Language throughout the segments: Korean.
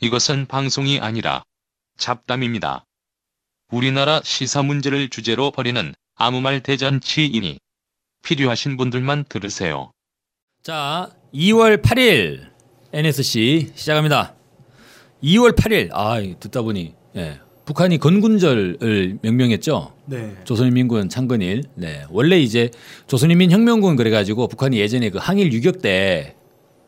이것은 방송이 아니라 잡담입니다. 우리나라 시사 문제를 주제로 벌이는 아무 말 대잔치이니 필요하신 분들만 들으세요. 자, 2월 8일 NSC 시작합니다. 2월 8일 아 듣다 보니 예, 북한이 건군절을 명명했죠. 네. 조선인민군 창건일. 네. 원래 이제 조선인민혁명군 그래가지고 북한이 예전에 그 항일 유격 때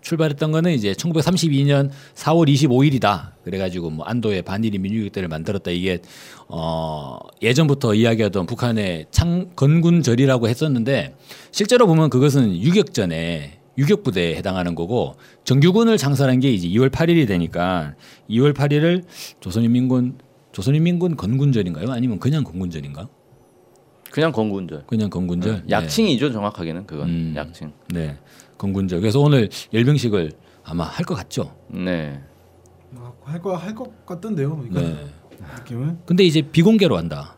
출발했던 거는 이제 1932년 4월 25일이다. 그래가지고 뭐 안도의 반일인 민주유격 때를 만들었다. 이게 어 예전부터 이야기하던 북한의 창 건군절이라고 했었는데 실제로 보면 그것은 유격전에 유격 부대에 해당하는 거고 정규군을 창설한 게 이제 2월 8일이 되니까 2월 8일을 조선인민군 조선인민군 건군절인가요? 아니면 그냥 건군절인가? 그냥 건군절. 그냥 건군절. 네. 약칭이죠 정확하게는 그건 음. 약칭. 네. 네. 건군절. 그래서 오늘 열병식을 아마 할 것 같죠. 네. 할거 할것 같던데요. 이거 네. 느낌은. 근데 이제 비공개로 한다.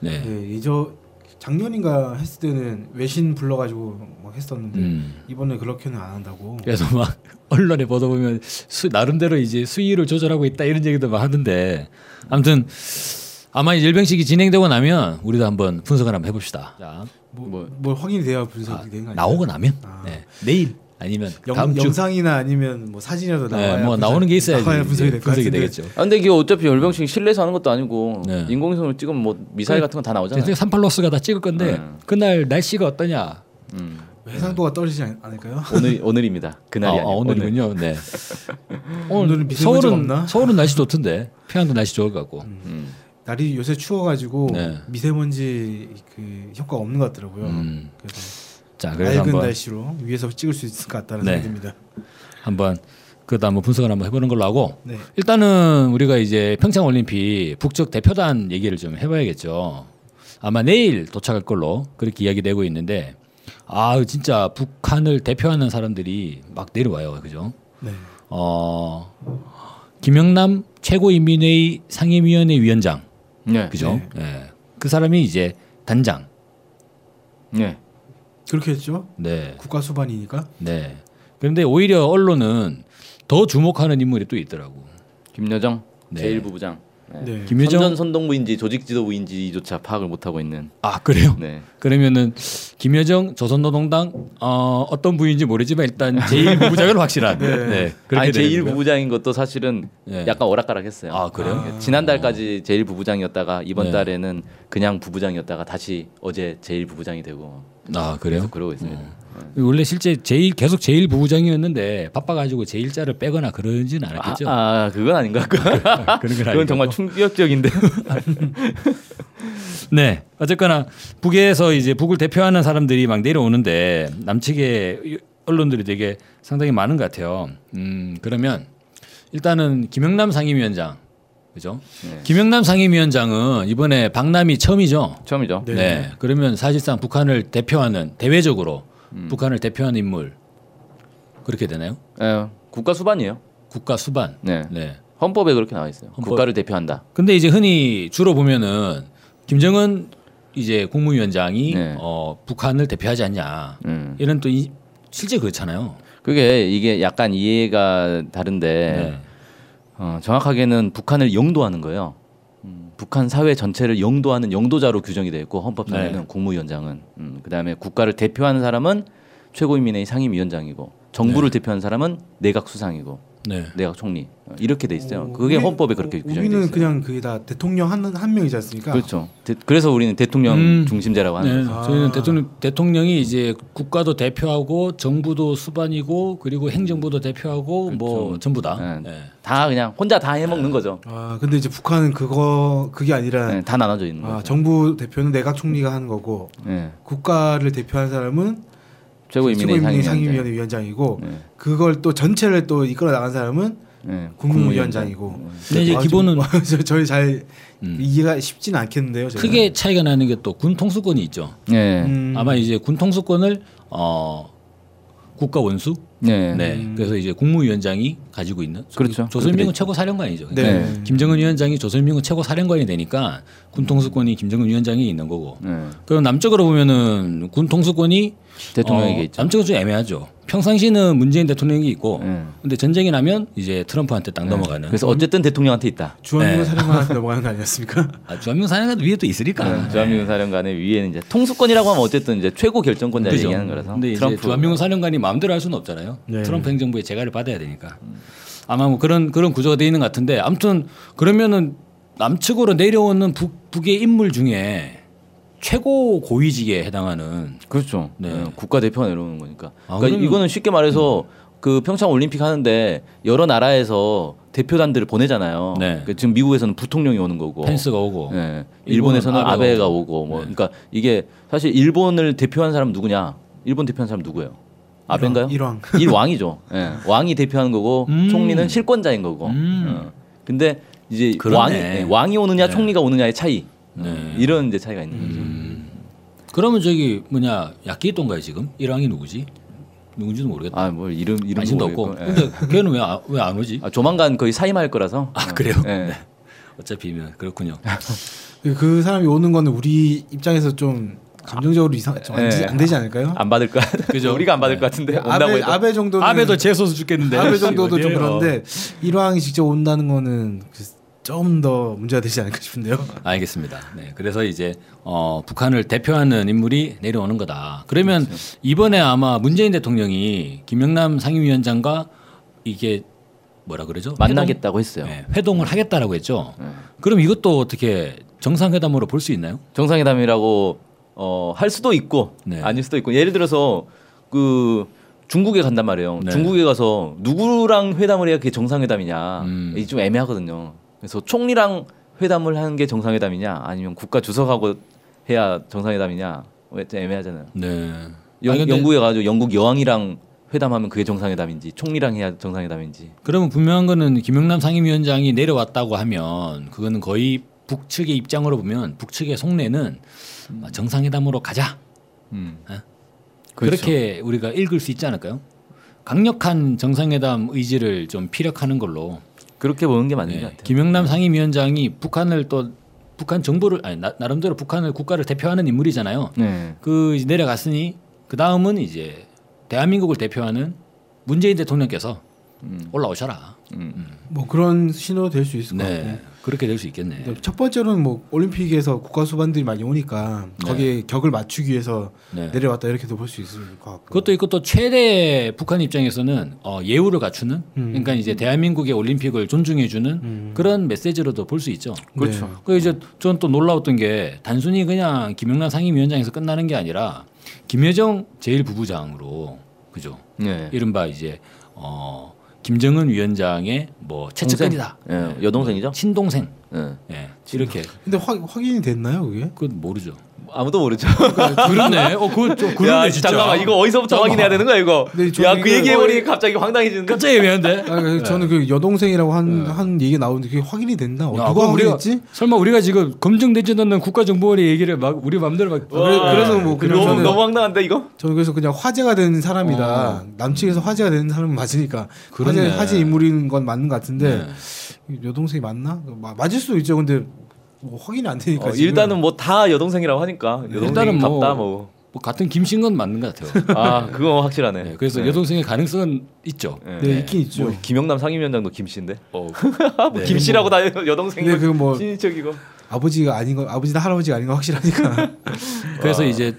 네. 네. 이저 작년인가 했을 때는 외신 불러가지고 막 했었는데 음. 이번에 그렇게는 안 한다고. 그래서 막 언론에 보다 보면 수, 나름대로 이제 수위를 조절하고 있다 이런 얘기도 막 하던데 아무튼 아마 이 열병식이 진행되고 나면 우리도 한번 분석을 한번 해봅시다. 자, 뭐, 뭐- 뭘 확인이 돼야 분석이 아, 되는 거 아니에요? 나오고 나면 아. 네. 내일 아니면 다음 영, 주 영상이나 아니면 뭐 사진이라도 나와야 네, 뭐 분석- 나오는 게 있어야지 나와야 분석이 될것 분석이. 되겠죠. 아, 근데 이게 어차피 열병식 실내에서 하는 것도 아니고 네. 인공위성으로 찍으면 뭐 미사일 같은 건 다 나오잖아요. 이제 삼팔로스가 다 찍을 건데 네. 그날 날씨가 어떠냐? 음. 해상도가 떨어지지 않- 않을까요? 오늘 오늘입니다. 그날이 아, 아니에요. 아, 오늘군요. 네. 오늘은 미세먼지가 서울은 없나? 서울은 날씨 좋던데 평양도 날씨 좋을 것 같고. 음. 날이 요새 추워가지고 네. 미세먼지 그 효과가 없는 것 같더라고요. 음. 그래서 자 그래서 맑은 한번 날씨로 위에서 찍을 수 있을 것 같다는 네. 생각이 듭니다. 한번 그다 한번 분석을 한번 해보는 걸로 하고 네. 일단은 우리가 이제 평창 올림픽 북측 대표단 얘기를 좀 해봐야겠죠. 아마 내일 도착할 걸로 그렇게 이야기되고 있는데 아 진짜 북한을 대표하는 사람들이 막 내려와요, 그죠? 네. 어 김영남 최고인민회의 상임위원회 위원장, 네. 그죠? 예. 그 사람이 이제 단장. 네. 그렇게 했죠. 네. 국가 수반이니까. 네. 그런데 오히려 언론은 더 주목하는 인물이 또 있더라고. 김여정 네. 제1부부장. 네. 네. 김여정 선전 선동부인지 조직 지도부인지조차 파악을 못 하고 있는. 아 그래요? 네. 그러면은 김여정 조선노동당 어, 어떤 부인지 모르지만 일단 제1부부장은 확실한. 네. 네. 그렇게 아니 되는 제1 거고요. 부부장인 것도 사실은 네. 약간 오락가락했어요. 아 그래요? 아. 지난달까지 제1 부부장이었다가 이번 네. 달에는 그냥 부부장이었다가 다시 어제 제1 부부장이 되고 아 그래요? 그러고 있습니다. 원래 실제 제일 계속 제일 부부장이었는데 바빠가지고 제 일자를 빼거나 그러지는 않았겠죠. 아, 아, 그건 아닌 것 같고 그런 건 그건. 정말 충격적인데. 네. 어쨌거나 북에서 이제 북을 대표하는 사람들이 막 내려오는데 남측의 언론들이 되게 상당히 많은 것 같아요. 음, 그러면 일단은 김영남 상임위원장. 그죠? 네. 김영남 상임위원장은 이번에 박람이 처음이죠. 처음이죠. 네. 네. 그러면 사실상 북한을 대표하는 대외적으로 음. 북한을 대표하는 인물 그렇게 되나요? 예, 국가 수반이에요. 국가 수반. 네. 네. 헌법에 그렇게 나와 있어요. 헌법- 국가를 대표한다. 근데 이제 흔히 주로 보면은 김정은 이제 국무위원장이 네. 어, 북한을 대표하지 않냐 음. 이런 또 이, 실제 그렇잖아요. 그게 이게 약간 이해가 다른데 네. 어, 정확하게는 북한을 영도하는 거예요. 음, 북한 사회 전체를 영도하는 영도자로 규정이 되어 있고 헌법상에는 네. 국무위원장은 음, 그다음에 국가를 대표하는 사람은 최고인민회의 상임위원장이고 정부를 대표하는 사람은 내각 수상이고 네. 내각 총리 어, 이렇게 돼 있어요. 오, 그게 우리- 헌법에 그렇게 규정이 돼 우리는 있어요. 그냥 그게 다 대통령 한, 한 명이지 않습니까? 그렇죠. 대- 그래서 우리는 대통령 음. 중심제라고 하는 네. 거죠. 아. 저희는 대통령 대통령이 이제 국가도 대표하고 정부도 수반이고 그리고 행정부도 대표하고 뭐 전부 다. 네. 네. 다 그냥 혼자 다 해먹는 거죠. 아 근데 이제 북한은 그거 그게 아니라 네, 다 나눠져 있는 아, 거죠. 정부 대표는 내각 총리가 하는 거고 네. 국가를 대표하는 사람은 상임위원장. 상임위원회 위원장이고 네. 그걸 또 전체를 또 이끌어 나간 사람은 네. 국무위원장이고. 근데 이제 아, 기본은 저희 잘 음. 이해가 쉽지는 않겠는데요. 제가. 크게 차이가 나는 게 또 군 통수권이 있죠. 네. 음, 아마 이제 군 통수권을 어 국가 원수 네. 네. 음. 그래서 이제 국무위원장이 가지고 있는 그렇죠. 조선민군 최고 사령관이죠. 네. 그러니까 김정은 위원장이 조선민군 최고 사령관이 되니까 군 통수권이 김정은 위원장이 있는 거고. 네. 그럼 남쪽으로 보면은 군 통수권이 대통령에게 어, 있죠. 남쪽은 좀 애매하죠. 평상시는 문재인 대통령이 있고 음. 근데 전쟁이 나면 이제 트럼프한테 딱 넘어가는. 그래서 어쨌든 대통령한테 있다. 주한미군 네. 사령관한테 넘어가는 거 아니었습니까? 아, 주한미군 사령관 위에 또 있으니까. 네, 주한미군 사령관의 위에는 이제 통수권이라고 하면 어쨌든 이제 최고 결정권자 그죠. 얘기하는 거라서. 근데 이제 트럼프. 주한미군 사령관이 마음대로 할 수는 없잖아요. 네. 트럼프 행정부의 재가를 받아야 되니까. 아마 뭐 그런 그런 구조가 돼 있는 것 같은데 아무튼 그러면은 남측으로 내려오는 북 북의 인물 중에 최고 고위직에 해당하는 그렇죠. 네. 네, 국가 대표가 내려오는 거니까. 아, 그러니까 그러면- 이거는 쉽게 말해서 그 평창 올림픽 하는데 여러 나라에서 대표단들을 보내잖아요. 네. 그러니까 지금 미국에서는 부통령이 오는 거고. 펜스가 오고 네. 일본에서는 아베가 아베가 오고. 오고, 뭐 네. 그러니까 이게 사실 일본을 대표한 사람 누구냐? 일본 대표한 사람 누구예요? 아베인가요? 일왕. 일왕이죠. 예. 왕이 대표하는 거고 음. 총리는 실권자인 거고. 음. 어. 근데 이제 그러네. 왕이 예, 왕이 오느냐 네. 총리가 오느냐의 차이. 네. 어, 이런 이제 차이가 있는 거죠. 그러면 저기 뭐냐 야끼똥가요 지금 일왕이 누구지? 누군지도 모르겠다. 아, 뭐 이름 이름 관심도 없고. 예. 근데 걔는 왜 왜 안 오지? 아, 조만간 거의 사임할 거라서. 아, 어. 그래요? 예. 어차피면 그렇군요. 그- 그 사람이 오는 거는 우리 입장에서 좀 감정적으로 이상 좀 안, 네. 지- 안 되지 않을까요? 안 받을 거 그죠? 우리가 안 받을 것 같은데 온다고 아베 해도. 아베 정도는 아베도 재소서 죽겠는데. 아베 정도도 좀? 그런데 일왕이 직접 온다는 거는 좀 더 문제가 되지 않을까 싶은데요. 알겠습니다. 네, 그래서 이제 어, 북한을 대표하는 인물이 내려오는 거다. 그러면 이번에 아마 문재인 대통령이 김영남 상임위원장과 이게 뭐라 그러죠? 만나겠다고 했어요. 회동, 네, 회동을 하겠다라고 했죠. 네. 그럼 이것도 어떻게 정상회담으로 볼 수 있나요? 정상회담이라고 어, 할 수도 있고 네. 아닐 수도 있고 예를 들어서 그 중국에 간단 말이에요. 네. 중국에 가서 누구랑 회담을 해야 그게 정상회담이냐 음. 이게 좀 애매하거든요. 그래서 총리랑 회담을 하는 게 정상회담이냐 아니면 국가 주석하고 해야 정상회담이냐 왜좀 애매하잖아요. 네. 영, 아니, 영국에 가서 영국 여왕이랑 회담하면 그게 정상회담인지 총리랑 해야 정상회담인지 그러면 분명한 거는 김영남 상임위원장이 내려왔다고 하면 그거는 거의 북측의 입장으로 보면 북측의 속내는 정상회담으로 가자. 음. 어? 그렇죠. 그렇게 우리가 읽을 수 있지 않을까요? 강력한 정상회담 의지를 좀 피력하는 걸로 그렇게 보는 게 맞는 네, 것 같아요. 김영남 상임위원장이 북한을 또 북한 정부를 아니 나, 나름대로 북한을 국가를 대표하는 인물이잖아요. 네. 그 이제 내려갔으니 그 다음은 이제 대한민국을 대표하는 문재인 대통령께서 음. 올라오셔라. 음. 뭐 그런 신호도 될수 있을 것 네, 같고. 그렇게 될 수 있겠네. 근데 첫 번째로는 뭐 올림픽에서 국가 수반들이 많이 오니까 거기에 격을 맞추기 위해서 네. 내려왔다 이렇게도 볼 수 있을 것 같고. 그것도 있고 또 최대 북한 입장에서는 어, 예우를 갖추는 그러니까 이제 대한민국의 올림픽을 존중해주는 음. 그런 메시지로도 볼 수 있죠. 그렇죠. 그 이제 전또 놀라웠던 게 단순히 그냥 김영남 상임위원장에서 끝나는 게 아니라 김여정 제1부부장으로 그죠. 네. 이른바 이제 어 김정은 위원장의 뭐 채측근이다. 예, 여동생이죠? 친동생. 예. 예. 이렇게 근데 확, 확인이 됐나요 그게? 그건 모르죠. 아무도 모르죠. 그렇네. 어, 좀 그러네 야, 진짜. 잠깐만 이거 어디서부터 잠깐만. 확인해야 되는 거야 이거? 야그 이거 얘기해 버리니 거의- 갑자기 황당해지는데. 갑자기 애매한데? 아, 그 저는 그 여동생이라고 한, 한 얘기 나오는데 그게 확인이 된다. 어, 야, 누가 그럼 우리가 확인했지? 설마 우리가 지금 검증되지 않는 국가정보원의 얘기를 막 우리 마음대로 막 그래- 그래 서 뭐 그냥 너무 저는 너무 황당한데 이거? 저는 그래서 그냥 화제가 되는 사람이다. 남측에서 화제가 되는 사람은 맞으니까 어. 그렇네. 화제, 화제 인물인 건 맞는 것 같은데 네. 여동생이 맞나? 마- 맞을 수도 있죠. 근데 뭐 확인이 안 되니까 어. 일단은 뭐 다 여동생이라고 하니까 일단은 뭐- 같다 뭐. 뭐 같은 김신 건 맞는 것 같아요. 아 그거 확실하네. 네, 그래서 네. 여동생의 가능성은 있죠. 네. 네, 있긴 있죠. 뭐 김영남 상임위원장도 김씨인데. 어, 뭐 네. 김씨라고 다 여동생이 근데 그뭐 친인척이고. 아버지가 아닌 거 아버지나 할아버지가 아닌 거 확실하니까. 그래서 이제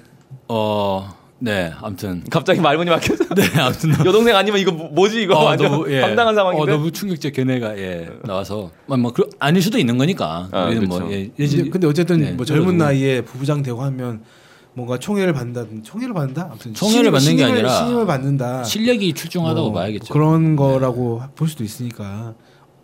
어, 네, 아무튼 갑자기 말문이 막혀서. 네, 아무튼 여동생 아니면 이거 뭐- 뭐지 이거 어, 완전 너무, 예. 황당한 상황인데. 어, 너무 충격적 견해가 예, 나와서 뭐, 뭐 그, 아닐 수도 있는 거니까. 아, 우리는 그렇죠. 뭐 예, 근데, 근데 어쨌든 네, 뭐 젊은. 나이에 부부장 되고 하면 뭔가 총애를 받는다든 총애를 받는다? 아무튼 총애를 받는 게 신임을- 아니라 신임을 받는다. 실력이 출중하다고 뭐 봐야겠죠. 그런 거라고 볼 수도 있으니까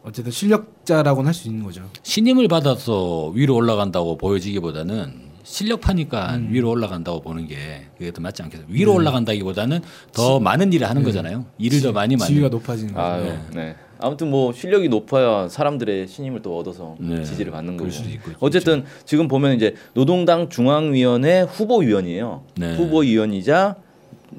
어쨌든 실력자라고는 할 수 있는 거죠. 신임을 받아서 위로 올라간다고 보여지기보다는 실력파니까 음. 위로 올라간다고 보는 게 그게 더 맞지 않겠어요. 위로 올라간다기보다는 더 많은 일을 하는 거잖아요. 일을 더 많이 많이. 네. 지위가 높아지는 거죠. 아유, 네. 아무튼 뭐 실력이 높아야 사람들의 신임을 또 얻어서 네. 지지를 받는 거고. 그럴 수도 있고, 어쨌든 지금 보면 이제 노동당 중앙위원회 후보위원이에요. 네. 후보위원이자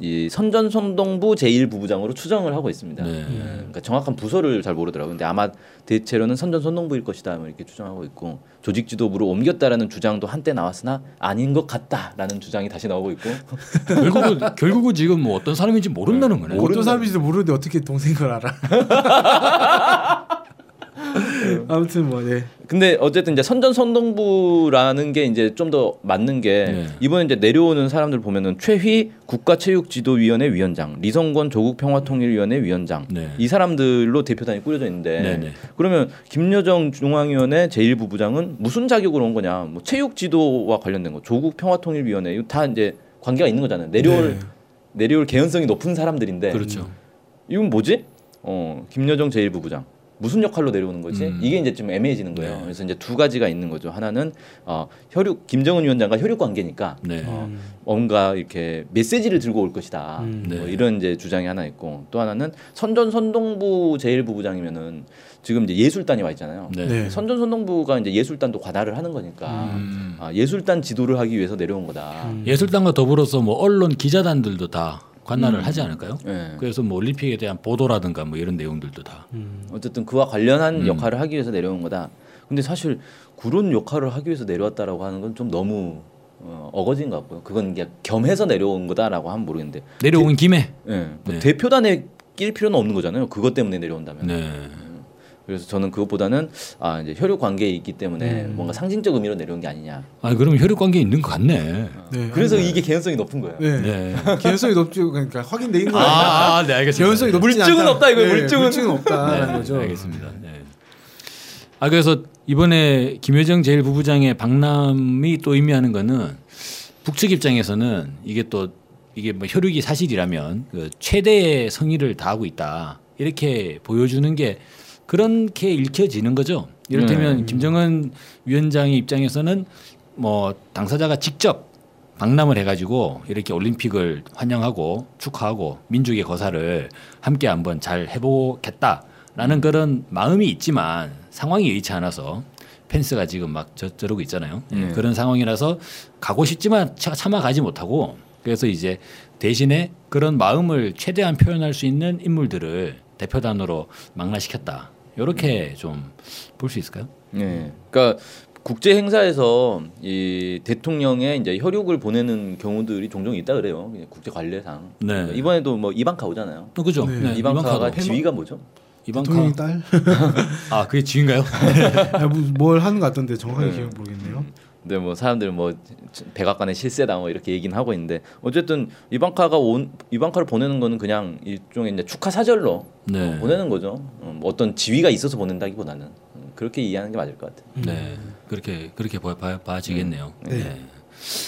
이 선전선동부 제1부부장으로 추정을 하고 있습니다. 네. 예, 그러니까 정확한 부서를 잘 모르더라고요. 근데 아마 대체로는 선전선동부일 것이다 뭐 이렇게 추정하고 있고 조직 지도부로 옮겼다라는 주장도 한때 나왔으나 아닌 것 같다라는 주장이 다시 나오고 있고 결국은 결국은 지금 뭐 어떤 사람인지 모른다는 거네. 어떤 사람인지도 모르는데 어떻게 동생인 걸 알아? 아무튼 뭐 네. 근데 어쨌든 이제 선전선동부라는 게 이제 좀 더 맞는 게 네. 이번에 이제 내려오는 사람들 보면은 최휘 국가체육지도위원회 위원장, 리성권 조국평화통일위원회 위원장 네. 이 사람들로 대표단이 꾸려져 있는데 네, 네. 그러면 김여정 중앙위원회 제1부부장은 무슨 자격으로 온 거냐? 뭐 체육지도와 관련된 거, 조국평화통일위원회 이거 다 이제 관계가 있는 거잖아요. 내려올 네. 내려올 개연성이 높은 사람들인데 그렇죠. 이건 뭐지? 어, 김여정 제1부부장. 무슨 역할로 내려오는 거지? 음. 이게 이제 좀 애매해지는 거예요. 네. 그래서 이제 두 가지가 있는 거죠. 하나는 어, 혈육 김정은 위원장과 혈육 관계니까 네. 어, 뭔가 이렇게 메시지를 들고 올 것이다. 음. 뭐 네. 이런 이제 주장이 하나 있고 또 하나는 선전 선동부 제1부부장이면은 지금 이제 예술단이 와 있잖아요. 네. 네. 선전 선동부가 이제 예술단도 관할을 하는 거니까 음. 아, 예술단 지도를 하기 위해서 내려온 거다. 음. 예술단과 더불어서 뭐 언론 기자단들도 다 관할을 음. 하지 않을까요? 네. 그래서 뭐 올림픽에 대한 보도라든가 뭐 이런 내용들도 다. 음. 어쨌든 그와 관련한 음. 역할을 하기 위해서 내려온 거다. 근데 사실 그런 역할을 하기 위해서 내려왔다라고 하는 건 좀 너무 어, 어거진 것 같고요. 그건 이게 겸해서 내려온 거다라고 하면 모르겠는데, 내려온 김에. 예, 뭐 네. 대표단에 낄 필요는 없는 거잖아요. 그것 때문에 내려온다면. 네. 그래서 저는 그것보다는 아 이제 혈육 관계에 있기 때문에 뭔가 상징적 의미로 내려온 게 아니냐. 아 그럼 혈육 관계 있는 것 같네. 네. 그래서 네. 이게 개연성이 높은 거예요. 네. 네. 개연성이 높죠. 그러니까 확인돼 있는 거예요. 아, 네 알겠습니다. 개연성이 높지 물증은 않다. 없다, 이거 네, 물증은. 물증은 없다라는 네, 거죠. 알겠습니다. 네. 아 그래서 이번에 김여정 제1부부장의 방남이 또 의미하는 거는 북측 입장에서는 이게 또 이게 뭐 혈육이 사실이라면 그 최대의 성의를 다하고 있다 이렇게 보여주는 게 그렇게 읽혀지는 거죠. 이를테면 김정은 위원장의 입장에서는 뭐 당사자가 직접 방남을 해가지고 이렇게 올림픽을 환영하고 축하하고 민족의 거사를 함께 한번 잘 해보겠다라는 그런 마음이 있지만 상황이 여의치 않아서 펜스가 지금 막 저, 저러고 있잖아요. 예, 네. 그런 상황이라서 가고 싶지만 차- 차마 가지 못하고 그래서 이제 대신에 그런 마음을 최대한 표현할 수 있는 인물들을 대표단으로 망라시켰다. 이렇게 좀 볼 수 있을까요? 네. 그러니까 국제 행사에서 이 대통령의 이제 혈육을 보내는 경우들이 종종 있다 그래요. 그냥 국제 관례상. 네. 그러니까 이번에도 뭐 이방카 오잖아요. 어, 그죠? 네. 네, 이방카가 이방카도. 지위가 뭐죠? 대통령 이방카. 딸 아, 그게 지인가요? 아, 뭐- 뭘 하는 것 같던데 정확하게 네. 기억 모르겠네요. 근데 뭐 사람들 뭐 백악관의 실세다 뭐 이렇게 얘기는 하고 있는데 어쨌든 이방카가 온 이방카를 보내는 거는 그냥 일종의 이제 축하 사절로 네. 보내는 거죠. 어, 뭐 어떤 지위가 있어서 보낸다기보다는 음, 그렇게 이해하는 게 맞을 것 같아요. 네, 그렇게 그렇게 봐, 봐, 봐지겠네요. 네. 네.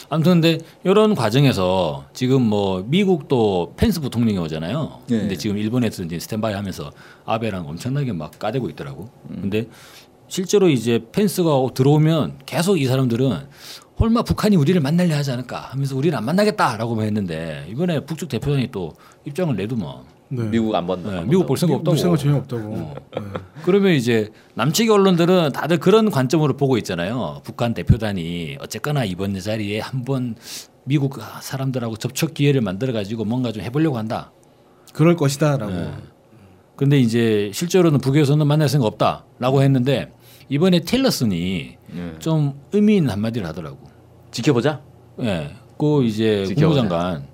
아무튼 근데 이런 과정에서 지금 뭐 미국도 펜스 부통령이 오잖아요. 네. 근데 지금 일본에서 이제 스탠바이 하면서 아베랑 엄청나게 막 까대고 있더라고. 근데 실제로 이제 펜스가 들어오면 계속 이 사람들은 설마 북한이 우리를 만나려 하지 않을까 하면서 우리를 안 만나겠다라고 했는데 이번에 북측 대표단이 또 입장을 내두면 네. 미국 안 본다. 네, 안 미국 본다고. 볼 생각 없다고. 볼 생각 전혀 없다고. 어. 네. 그러면 이제 남측의 언론들은 다들 그런 관점으로 보고 있잖아요. 북한 대표단이 어쨌거나 이번 자리에 한번 미국 사람들하고 접촉 기회를 만들어 가지고 뭔가 좀 해보려고 한다. 그럴 것이다라고. 네. 근데 이제 실제로는 북에서는 만날 생각 없다라고 했는데 이번에 틸러슨이 네. 좀 의미 있는 한마디를 하더라고. 지켜보자. 예. 그 이제 지켜보자. 국무장관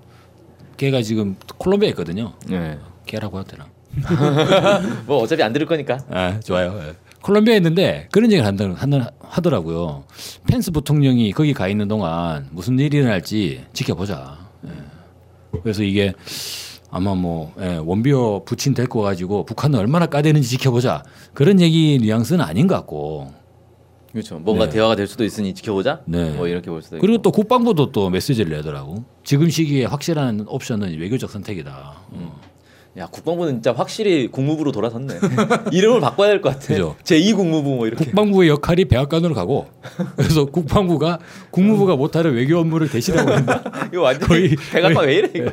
걔가 지금 콜롬비아에 있거든요. 네. 걔라고 해도 되나? 뭐 어차피 안 들을 거니까. 아, 좋아요. 예. 콜롬비아에 있는데 그런 얘기를 한다, 하더라고요. 펜스 부통령이 거기 가 있는 동안 무슨 일이 일어날지 지켜보자. 예. 그래서 이게 아마 뭐 예, 원비어 부친 데리고 가지고 북한은 얼마나 까대는지 지켜보자. 그런 얘기 뉘앙스는 아닌 것 같고. 그렇죠. 뭔가 네. 대화가 될 수도 있으니 지켜보자. 네. 뭐 이렇게 볼 수도 있고. 그리고 또 국방부도 또 메시지를 내더라고. 지금 시기에 확실한 옵션은 외교적 선택이다. 어. 야 국방부는 진짜 확실히 국무부로 돌아섰네. 이름을 바꿔야 될 것 같아. 그죠. 제2 국무부 뭐 이렇게. 국방부의 역할이 백악관으로 가고 그래서 국방부가 국무부가 못하는 외교 업무를 대신하고 있다. 이거 완전 거의- 히 백악관 왜 이래 이거.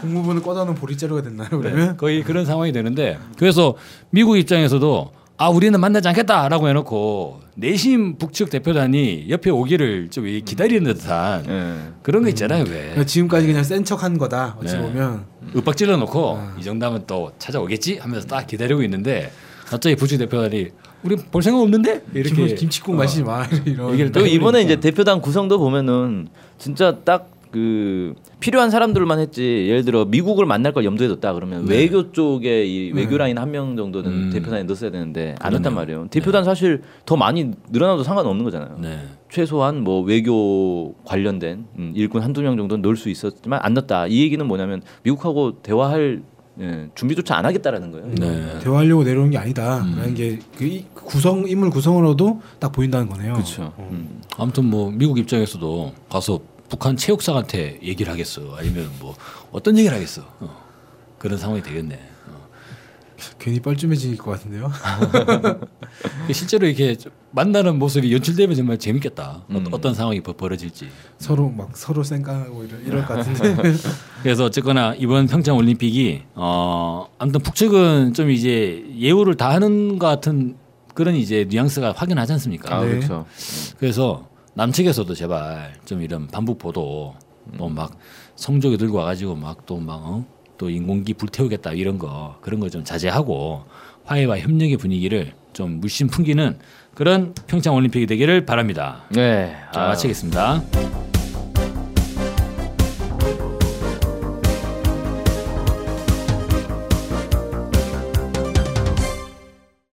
국무부는 꺼다놓은 보리자루가 됐나요 네, 그러면? 거의 그런 상황이 되는데 그래서 미국 입장에서도 아 우리는 만나지 않겠다라고 해놓고 내심 북측 대표단이 옆에 오기를 좀 기다리는 듯한 예. 그런 거 있잖아요 왜 그러니까 지금까지 그냥 센 척한 거다. 어찌 네. 보면 윽박 질러놓고 아. 이 정도면 또 찾아오겠지 하면서 딱 기다리고 있는데 갑자기 북측 대표단이 우리 볼 생각 없는데 이렇게 김, 김치국 마시지 마 이런. 얘기를 그리고 이번에. 이제 대표단 구성도 보면은 진짜 딱 그 필요한 사람들만 했지 예를 들어 미국을 만날 걸 염두에 뒀다 그러면 외교 쪽에 이 외교 라인 한 명 정도는 네. 음. 대표단에 넣었어야 되는데 안. 했단 말이에요. 대표단 사실 더 많이 늘어나도 상관없는 거잖아요. 네. 최소한 뭐 외교 관련된 음, 일꾼 한두 명 정도는 넣을 수 있었지만 안 넣었다. 이 얘기는 뭐냐면 미국하고 대화할 예, 준비조차 안 하겠다라는 거예요. 네. 대화하려고 내려온 게 아니다라는 게그 구성 인물 구성으로도 딱 보인다는 거네요. 그렇죠. 어. 음. 아무튼 뭐 미국 입장에서도 가서 북한 체육상한테 얘기를 하겠어 아니면 뭐 어떤 얘기를 하겠어 어. 그런 상황이 되겠네. 어. 괜히 뻘쭘해질 것 같은데요. 실제로 이렇게 만나는 모습이 연출되면 정말 재밌겠다. 음. 어, 떤 상황이 벌- 벌어질지. 서로 막 서로 쌩까하고 이럴, 이럴 것 같은데. 그래서 어쨌거나 이번 평창 올림픽이 어 아무튼 북측은 좀 이제 예우를 다 하는 것 같은 그런 이제 뉘앙스가 확연하지 않습니까? 아 네. 그렇죠. 그래서 남측에서도 제발 좀 이런 반북 보도 또 막 성적이 들고 와가지고 막 또막 어? 또 인공기 불태우겠다 이런 거 그런 거 좀 자제하고 화해와 협력의 분위기를 좀 물씬 풍기는 그런 평창 올림픽이 되기를 바랍니다. 네. 자 아, 마치겠습니다.